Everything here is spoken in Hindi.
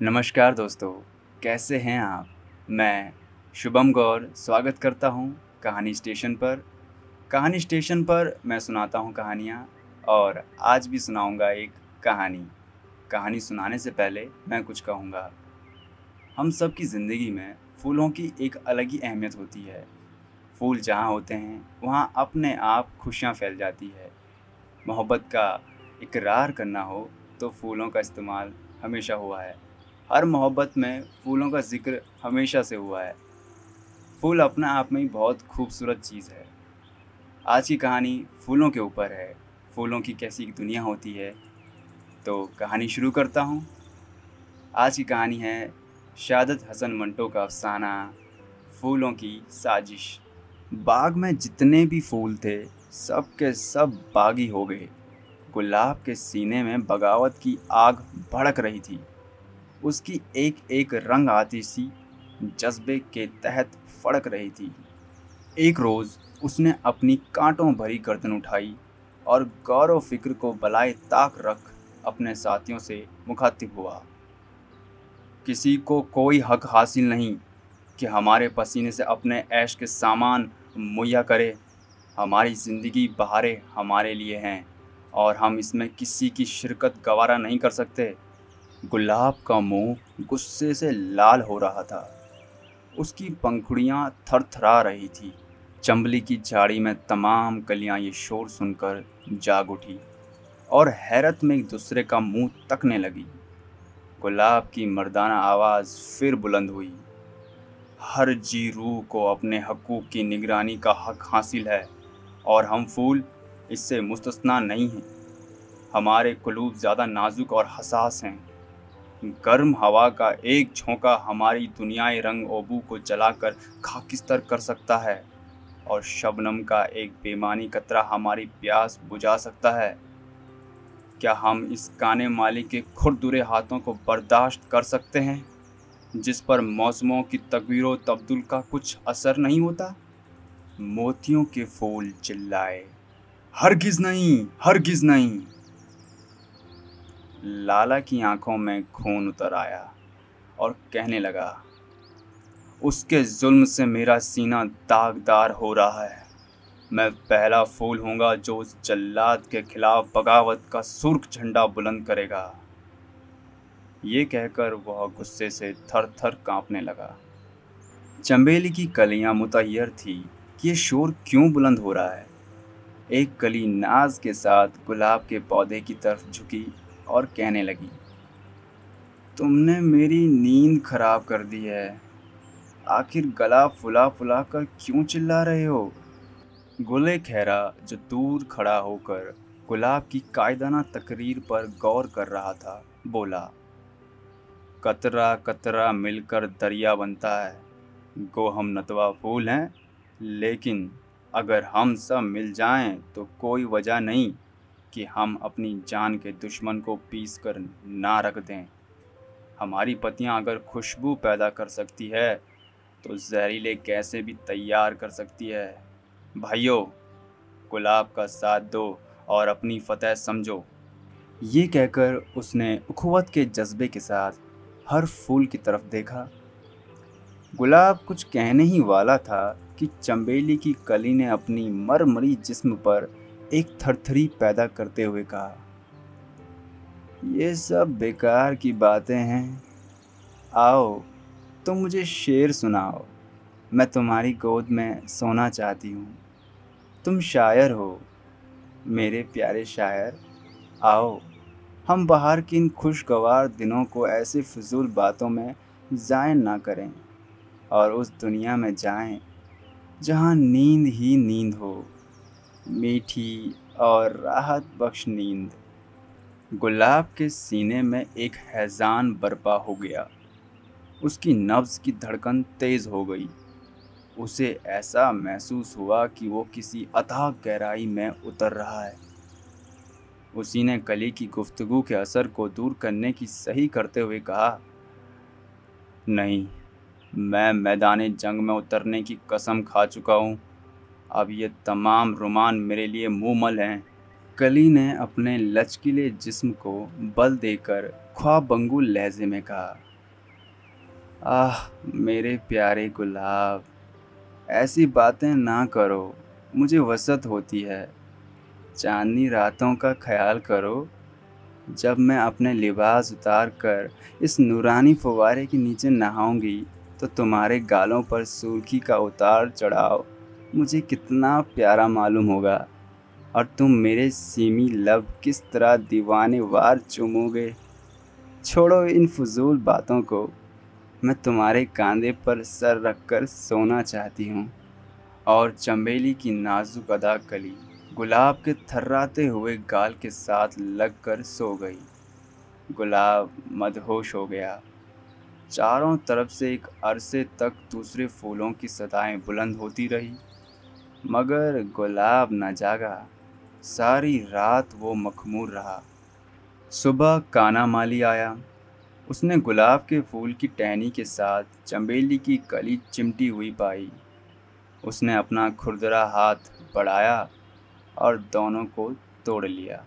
नमस्कार दोस्तों, कैसे हैं आप? मैं शुभम गौर स्वागत करता हूँ कहानी स्टेशन पर। कहानी स्टेशन पर मैं सुनाता हूँ कहानियाँ और आज भी सुनाऊँगा एक कहानी। कहानी सुनाने से पहले मैं कुछ कहूँगा। हम सब की ज़िंदगी में फूलों की एक अलग ही अहमियत होती है। फूल जहाँ होते हैं, वहाँ अपने आप खुशियाँ फैल जाती है। मोहब्बत का इकरार करना हो तो फूलों का इस्तेमाल हमेशा हुआ है। हर मोहब्बत में फूलों का ज़िक्र हमेशा से हुआ है। फूल अपना आप में ही बहुत खूबसूरत चीज़ है। आज की कहानी फूलों के ऊपर है। फूलों की कैसी दुनिया होती है? तो कहानी शुरू करता हूँ। आज की कहानी है शादत हसन मंटो का अफसाना फूलों की साजिश। बाग में जितने भी फूल थे, सब के सब बागी हो गए। गुलाब के सीने में बगावत की आग भड़क रही थी। उसकी एक एक रंग आती सी जज्बे के तहत फड़क रही थी। एक रोज़ उसने अपनी कांटों भरी गर्दन उठाई और गौरव फ़िक्र को बलाए ताक रख अपने साथियों से मुखातिब हुआ। किसी को कोई हक हासिल नहीं कि हमारे पसीने से अपने ऐश के सामान मुहैया करे। हमारी ज़िंदगी बहारें हमारे लिए हैं और हम इसमें किसी की शिरकत गवारा नहीं कर सकते। गुलाब का मुँह गुस्से से लाल हो रहा था। उसकी पंखुड़ियाँ थरथरा रही थी। चंबली की झाड़ी में तमाम कलियाँ ये शोर सुनकर जाग उठी और हैरत में एक दूसरे का मुँह तकने लगी। गुलाब की मर्दाना आवाज़ फिर बुलंद हुई। हर जी रूह को अपने हकूक़ की निगरानी का हक हासिल है और हम फूल इससे मुस्तना नहीं हैं। हमारे कुलूब ज़्यादा नाजुक और हसास हैं। गर्म हवा का एक झोंका हमारी दुनियाई रंग ओबू को जलाकर खाकिस्तर कर सकता है। और शबनम का एक बेमानी कतरा हमारी प्यास बुझा सकता है। क्या हम इस काने माली के खुरदुरे हाथों को बर्दाश्त कर सकते हैं, जिस पर मौसमों की तकवीर तब्दुल का कुछ असर नहीं होता? मोतियों के फूल चिल्लाए, हरगिज नहीं हरगिज नहीं। लाला की आँखों में खून उतर आया और कहने लगा, उसके जुल्म से मेरा सीना दागदार हो रहा है। मैं पहला फूल हूँगा जो उस जल्लाद के खिलाफ बगावत का सुर्ख झंडा बुलंद करेगा। ये कहकर वह गुस्से से थर थर कांपने लगा। चंबेली की कलियाँ मुतैयर थी कि ये शोर क्यों बुलंद हो रहा है। एक कली नाज के साथ गुलाब के पौधे की तरफ़ झुकी और कहने लगी, तुमने मेरी नींद खराब कर दी है। आखिर गला फुला फुला कर क्यों चिल्ला रहे हो? गुले खैरा जो दूर खड़ा होकर गुलाब की कायदाना तकरीर पर गौर कर रहा था, बोला, कतरा कतरा मिलकर दरिया बनता है। गो हम नतवा फूल हैं, लेकिन अगर हम सब मिल जाएँ तो कोई वजह नहीं। कि हम अपनी जान के दुश्मन को पीस कर ना रख दें। हमारी पतियाँ अगर खुशबू पैदा कर सकती है तो जहरीले कैसे भी तैयार कर सकती है। भाइयों, गुलाब का साथ दो और अपनी फतह समझो। ये कहकर उसने उखवत के जज्बे के साथ हर फूल की तरफ़ देखा। गुलाब कुछ कहने ही वाला था कि चंबेली की कली ने अपनी मरमरी जिस्म पर एक थरथरी पैदा करते हुए कहा, ये सब बेकार की बातें हैं। आओ, तुम तो मुझे शेर सुनाओ। मैं तुम्हारी गोद में सोना चाहती हूँ। तुम शायर हो। मेरे प्यारे शायर, आओ। हम बाहर की इन खुशगवार दिनों को ऐसे फजूल बातों में ज़ाय ना करें और उस दुनिया में जाएँ, जहाँ नींद ही नींद हो। मीठी और राहत बख्श नींद। गुलाब के सीने में एक हैजान बर्पा हो गया। उसकी नब्ज़ की धड़कन तेज़ हो गई। उसे ऐसा महसूस हुआ कि वो किसी अथाह गहराई में उतर रहा है। उसी ने कली की गुफ्तगु के असर को दूर करने की सही करते हुए कहा, नहीं, मैं मैदान जंग में उतरने की कसम खा चुका हूँ। अब ये तमाम रुमान मेरे लिए मुमल हैं। कली ने अपने लचकीले जिस्म को बल देकर ख्वाब बंगुल लहजे में कहा, आह, मेरे प्यारे गुलाब, ऐसी बातें ना करो, मुझे वसत होती है। चांदनी रातों का ख्याल करो, जब मैं अपने लिबास उतार कर इस नूरानी फवारे के नीचे नहाऊँगी तो तुम्हारे गालों पर सुर्खी का उतार चढ़ाव मुझे कितना प्यारा मालूम होगा। और तुम मेरे सीमी लब किस तरह दीवाने वार चूमोगे। छोड़ो इन फजूल बातों को। मैं तुम्हारे कांधे पर सर रखकर सोना चाहती हूँ। और चंबेली की नाजुक अदा कली, गुलाब के थर्राते हुए गाल के साथ लग कर सो गई। गुलाब मदहोश हो गया। चारों तरफ़ से एक अरसे तक दूसरे फूलों की सदाएँ बुलंद होती रही। मगर गुलाब न जागा। सारी रात वो मखमूर रहा। सुबह काना माली आया। उसने गुलाब के फूल की टहनी के साथ चमेली की कली चिमटी हुई पाई। उसने अपना खुरदरा हाथ बढ़ाया और दोनों को तोड़ लिया।